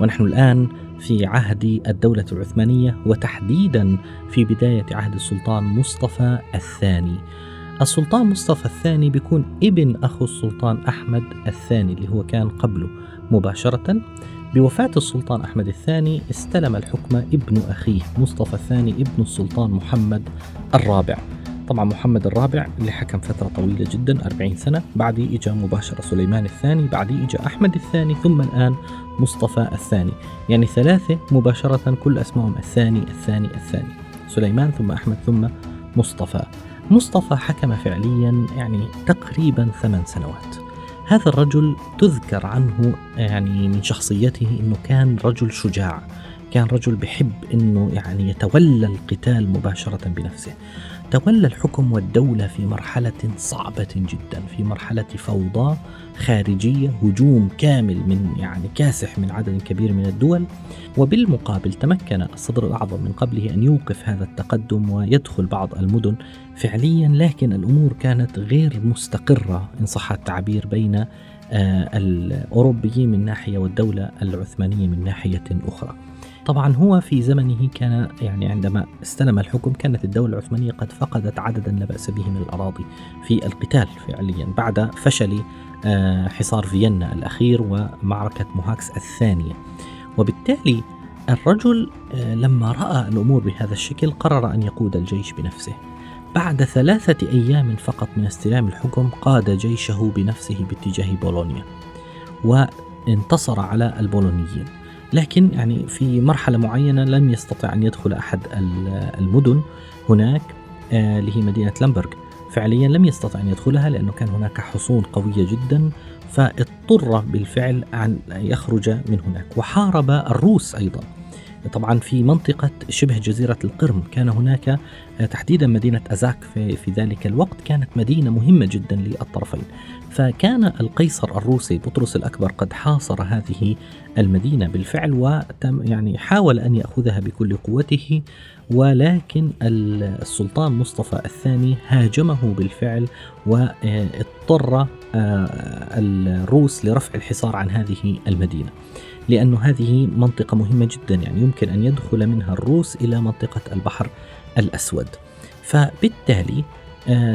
ونحن الآن في عهد الدولة العثمانية وتحديدا في بداية عهد السلطان مصطفى الثاني. السلطان مصطفى الثاني بيكون ابن أخو السلطان أحمد الثاني اللي هو كان قبله مباشرة. بوفاة السلطان أحمد الثاني استلم الحكم ابن أخيه مصطفى الثاني ابن السلطان محمد الرابع. طبعا محمد الرابع اللي حكم فترة طويلة جدا 40 سنة بعديه إجا مباشرة سليمان الثاني بعديه إجا أحمد الثاني ثم الآن مصطفى الثاني. يعني ثلاثة مباشرة كل أسمائهم الثاني الثاني الثاني. سليمان ثم أحمد ثم مصطفى. مصطفى حكم فعليا يعني تقريبا ثمان سنوات. هذا الرجل تذكر عنه يعني من شخصيته إنه كان رجل شجاع كان رجل بحب إنه يعني يتولى القتال مباشرة بنفسه. تولى الحكم والدولة في مرحلة صعبة جدا في مرحلة فوضى خارجية هجوم كامل من يعني كاسح من عدد كبير من الدول. وبالمقابل تمكن الصدر الأعظم من قبله أن يوقف هذا التقدم ويدخل بعض المدن فعليا لكن الأمور كانت غير مستقرة إن صح التعبير بين الأوروبيين من ناحية والدولة العثمانية من ناحية أخرى. طبعا هو في زمنه كان يعني عندما استلم الحكم كانت الدولة العثمانية قد فقدت عددا لا بأس به من الأراضي في القتال فعليا بعد فشل حصار فيينا الأخير ومعركة موهاكس الثانية. وبالتالي الرجل لما رأى الأمور بهذا الشكل قرر أن يقود الجيش بنفسه. بعد ثلاثة أيام فقط من استلام الحكم قاد جيشه بنفسه باتجاه بولونيا وانتصر على البولونيين. لكن يعني في مرحلة معينة لم يستطع أن يدخل أحد المدن هناك اللي هي مدينة لامبرغ. فعليا لم يستطع أن يدخلها لأنه كان هناك حصون قوية جدا فاضطر بالفعل أن يخرج من هناك. وحارب الروس أيضا. طبعا في منطقة شبه جزيرة القرم. كان هناك تحديدا مدينة أزاك في, في ذلك الوقت. كانت مدينة مهمة جدا للطرفين. فكان القيصر الروسي بطرس الأكبر قد حاصر هذه المدينة بالفعل وتم يعني حاول أن يأخذها بكل قوته ولكن السلطان مصطفى الثاني هاجمه بالفعل واضطر الروس لرفع الحصار عن هذه المدينة. لأن هذه منطقة مهمة جدا يعني يمكن أن يدخل منها الروس إلى منطقة البحر الأسود. فبالتالي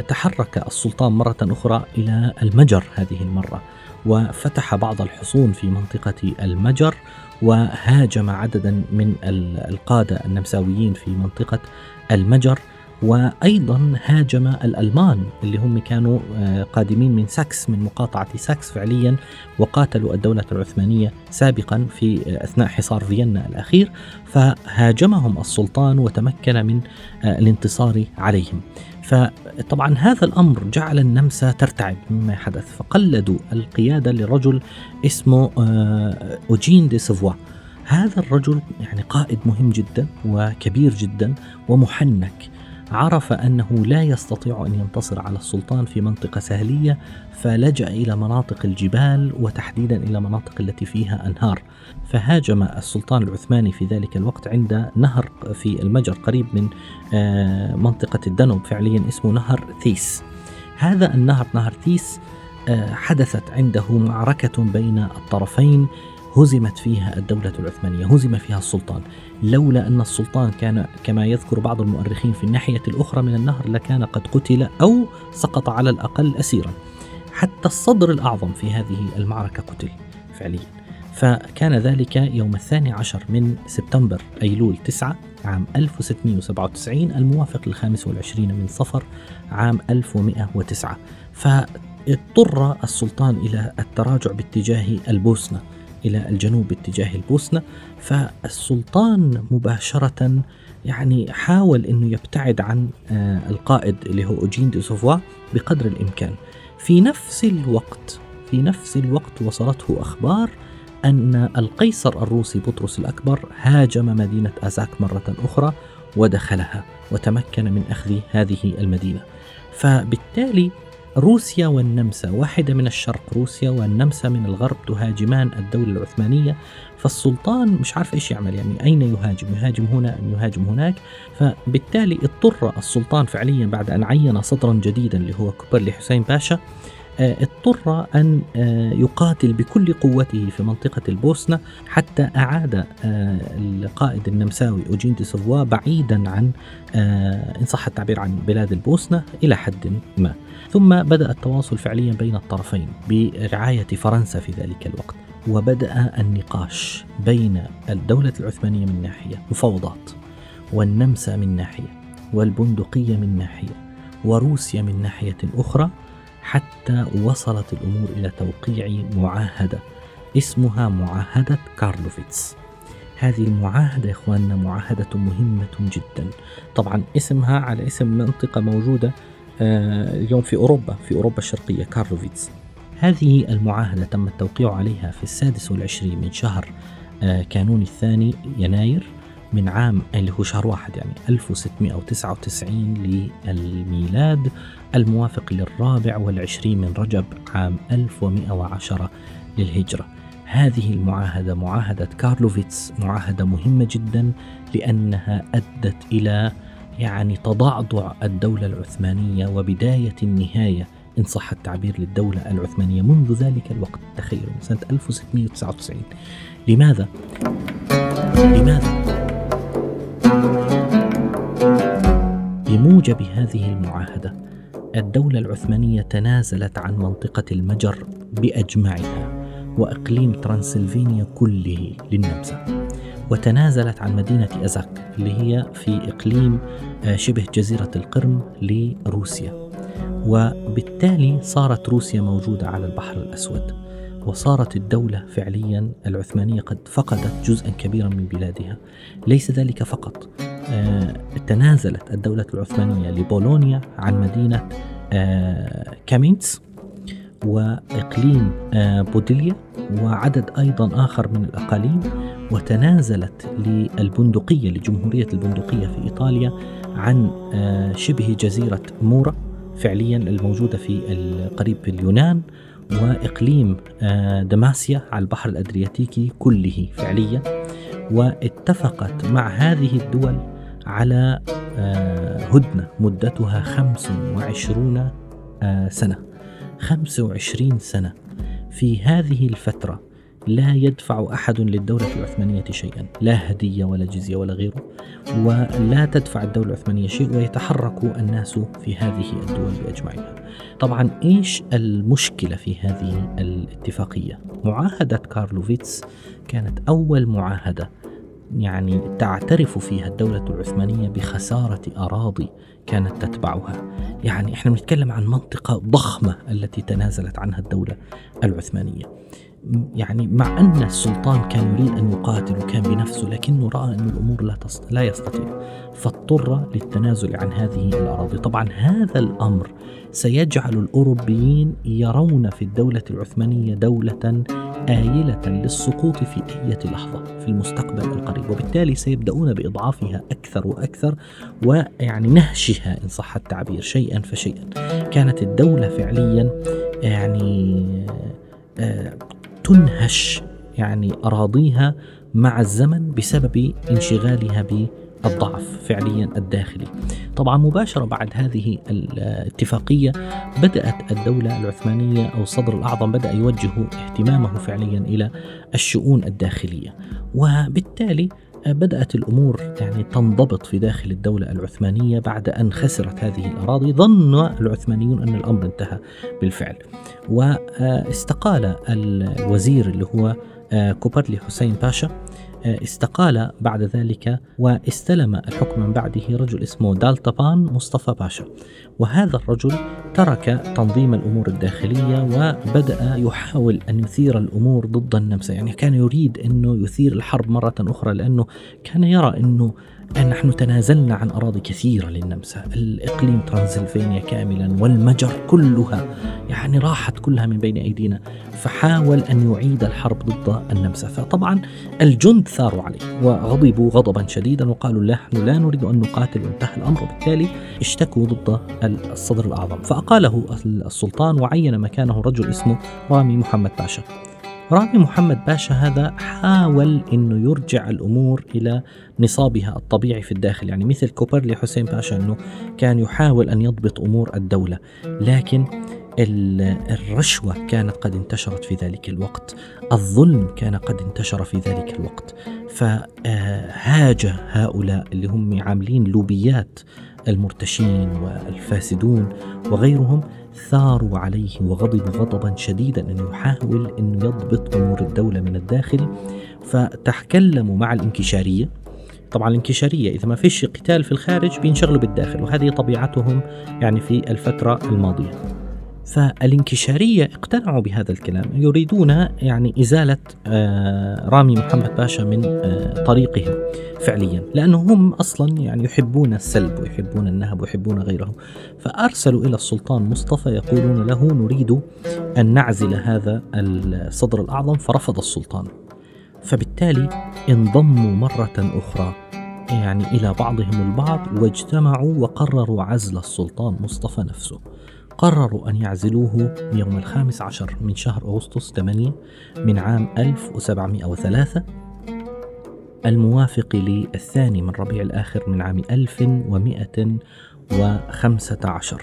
تحرك السلطان مرة أخرى إلى المجر هذه المرة وفتح بعض الحصون في منطقة المجر وهاجم عددا من القادة النمساويين في منطقة المجر. وأيضا هاجم الألمان اللي هم كانوا قادمين من ساكس من مقاطعة ساكس فعليا وقاتلوا الدولة العثمانية سابقا في أثناء حصار فيينا الأخير. فهاجمهم السلطان وتمكن من الانتصار عليهم. فطبعا هذا الأمر جعل النمسا ترتعب مما حدث. فقلدوا القيادة لرجل اسمه أوجين دي سيفوا. هذا الرجل يعني قائد مهم جدا وكبير جدا ومحنك. عرف أنه لا يستطيع أن ينتصر على السلطان في منطقة سهلية فلجأ إلى مناطق الجبال وتحديدا إلى مناطق التي فيها أنهار. فهاجم السلطان العثماني في ذلك الوقت عند نهر في المجر قريب من منطقة الدنوب فعليا اسمه نهر ثيس. هذا النهر نهر ثيس حدثت عنده معركة بين الطرفين هزمت فيها الدولة العثمانية هزم فيها السلطان. لولا أن السلطان كان كما يذكر بعض المؤرخين في الناحية الأخرى من النهر لكان قد قتل أو سقط على الأقل أسيرا. حتى الصدر الأعظم في هذه المعركة قتل فعليا. فكان ذلك يوم الثاني عشر من سبتمبر أيلول تسعة عام 1697 الموافق للخامس والعشرين من صفر عام 1109 فاضطر السلطان إلى التراجع باتجاه البوسنة. إلى الجنوب باتجاه البوسنة فالسلطان مباشرة يعني حاول أنه يبتعد عن القائد اللي هو أوجين دي سوفوا بقدر الإمكان. في نفس الوقت في نفس الوقت وصلته أخبار أن القيصر الروسي بطرس الأكبر هاجم مدينة أزاك مرة أخرى ودخلها وتمكن من أخذ هذه المدينة. فبالتالي روسيا والنمسا. واحدة من الشرق روسيا والنمسا من الغرب تهاجمان الدولة العثمانية. فالسلطان مش عارف إيش يعمل يعني أين يهاجم؟ يهاجم هنا ام يهاجم هناك. فبالتالي اضطر السلطان فعليا بعد أن عين صدرا جديدا اللي هو كوبرلي حسين باشا. اضطر أن آه، يقاتل بكل قوته في منطقة البوسنة حتى أعاد آه، القائد النمساوي أوجين دي سوفوا بعيدا عن إن صح التعبير عن بلاد البوسنة إلى حد ما. ثم بدأ التواصل فعليا بين الطرفين برعاية فرنسا في ذلك الوقت وبدأ النقاش بين الدولة العثمانية من ناحية مفاوضات والنمسا من ناحية والبندقية من ناحية وروسيا من ناحية أخرى حتى وصلت الأمور إلى توقيع معاهدة اسمها معاهدة كارلوفيتس. هذه المعاهدة يا إخواننا معاهدة مهمة جدا. طبعا اسمها على اسم منطقة موجودة آه، اليوم في أوروبا في أوروبا الشرقية كارلوفيتس. هذه المعاهدة تم التوقيع عليها في السادس والعشرين من شهر آه، كانون الثاني يناير. من عام اللي هو شهر واحد يعني 1699 للميلاد الموافق للرابع والعشرين من رجب عام 1110 للهجرة هذه المعاهدة معاهدة كارلوفيتس معاهدة مهمة جدا لأنها أدت إلى يعني تضعضع الدولة العثمانية وبداية النهاية إن صح التعبير للدولة العثمانية منذ ذلك الوقت تخيلوا سنة 1699 لماذا؟ لماذا؟ بموجب هذه المعاهدة. الدولة العثمانية تنازلت عن منطقة المجر بأجمعها وإقليم ترانسلفينيا كله للنمسا وتنازلت عن مدينة أزاك اللي هي في إقليم آه، شبه جزيرة القرم لروسيا. وبالتالي صارت روسيا موجودة على البحر الأسود. وصارت الدولة فعليا العثمانية قد فقدت جزءا كبيرا من بلادها. ليس ذلك فقط. آه، تنازلت الدولة العثمانية لبولونيا عن مدينة آه، كامينتس وإقليم آه، بوديليا وعدد أيضا آخر من الأقاليم وتنازلت للبندقية لجمهورية البندقية في إيطاليا عن شبه جزيرة مورا فعليا الموجودة في قريب اليونان. وإقليم دماسيا على البحر الأدرياتيكي كله فعليا واتفقت مع هذه الدول على آه، هدنة مدتها 25 آه، سنة. 25 سنة. في هذه الفترة لا يدفع أحد للدولة العثمانية شيئا لا هدية ولا جزية ولا غيره ولا تدفع الدولة العثمانية شيء ويتحرك الناس في هذه الدول بأجمعها. طبعا إيش المشكلة في هذه الاتفاقية؟ معاهدة كارلوفيتس كانت أول معاهدة يعني تعترف فيها الدولة العثمانية بخسارة أراضي كانت تتبعها. يعني إحنا بنتكلم عن منطقة ضخمة التي تنازلت عنها الدولة العثمانية. يعني مع أن السلطان كان يريد أن يقاتل وكان بنفسه لكنه رأى أن الأمور لا, لا يستطيع. فاضطر للتنازل عن هذه الأراضي. طبعا هذا الأمر سيجعل الأوروبيين يرون في الدولة العثمانية دولة آيلة للسقوط في أي لحظة في المستقبل القريب. وبالتالي سيبدأون بإضعافها أكثر وأكثر ويعني نهشها إن صح التعبير شيئا فشيئا. كانت الدولة فعليا يعني آه، تنهش يعني أراضيها مع الزمن بسبب انشغالها الضعف فعليا الداخلي. طبعا مباشرة بعد هذه الاتفاقية بدأت الدولة العثمانية أو الصدر الأعظم بدأ يوجه اهتمامه فعليا إلى الشؤون الداخلية. وبالتالي بدأت الأمور يعني تنضبط في داخل الدولة العثمانية بعد أن خسرت هذه الأراضي ظن العثمانيون أن الأمر انتهى بالفعل. واستقال الوزير اللي هو كوبرلي حسين باشا استقال بعد ذلك واستلم الحكم من بعده رجل اسمه دالتابان مصطفى باشا. وهذا الرجل ترك تنظيم الأمور الداخلية وبدأ يحاول أن يثير الأمور ضد النمسا. يعني كان يريد أنه يثير الحرب مرة أخرى لأنه كان يرى أنه نحن تنازلنا عن أراضي كثيرة للنمسا. الإقليم ترانسلفانيا كاملا والمجر كلها يعني راحت كلها من بين أيدينا. فحاول أن يعيد الحرب ضد النمسا. فطبعا الجند ثاروا عليه وغضبوا غضبا شديدا وقالوا نحن لا نريد أن نقاتل وانتهى الأمر. وبالتالي اشتكوا ضد الصدر الأعظم. فأقاله السلطان وعين مكانه رجل اسمه رامي محمد باشا. رامي محمد باشا هذا حاول إنه يرجع الأمور إلى نصابها الطبيعي في الداخل يعني مثل كوبرلي حسين باشا إنه كان يحاول أن يضبط أمور الدولة لكن الرشوة كانت قد انتشرت في ذلك الوقت الظلم كان قد انتشر في ذلك الوقت فهاج هؤلاء اللي هم عاملين لوبيات المرتشين والفاسدون وغيرهم ثاروا عليه وغضبوا غضبا شديدا انه يحاول انه يضبط أمور الدولة من الداخل. فتكلموا مع الانكشارية. طبعا الانكشارية إذا ما فيش قتال في الخارج بينشغلوا بالداخل وهذه طبيعتهم يعني في الفترة الماضية. فالانكشارية اقتنعوا بهذا الكلام. يريدون يعني إزالة آه، رامي محمد باشا من آه، طريقهم فعليا لأنه هم أصلا يعني يحبون السلب ويحبون النهب ويحبون غيره فأرسلوا إلى السلطان مصطفى يقولون له نريد أن نعزل هذا الصدر الأعظم فرفض السلطان. فبالتالي انضموا مرة أخرى يعني إلى بعضهم البعض واجتمعوا وقرروا عزل السلطان مصطفى نفسه. قرروا أن يعزلوه يوم الخامس عشر من شهر أغسطس 8 من عام 1703 الموافق للثاني من ربيع الآخر من عام 1115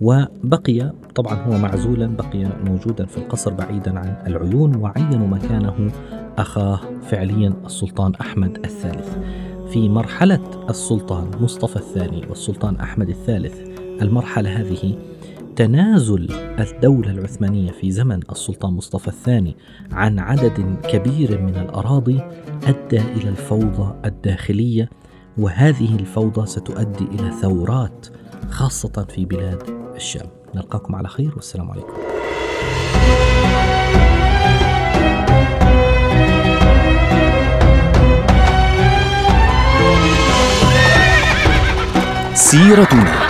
وبقي طبعا هو معزولا بقي موجودا في القصر بعيدا عن العيون وعينوا مكانه أخاه فعليا السلطان أحمد الثالث. في مرحلة السلطان مصطفى الثاني والسلطان أحمد الثالث المرحلة هذه تنازل الدولة العثمانية في زمن السلطان مصطفى الثاني عن عدد كبير من الأراضي أدى إلى الفوضى الداخلية وهذه الفوضى ستؤدي إلى ثورات خاصة في بلاد الشام. نلقاكم على خير والسلام عليكم. سيرتنا.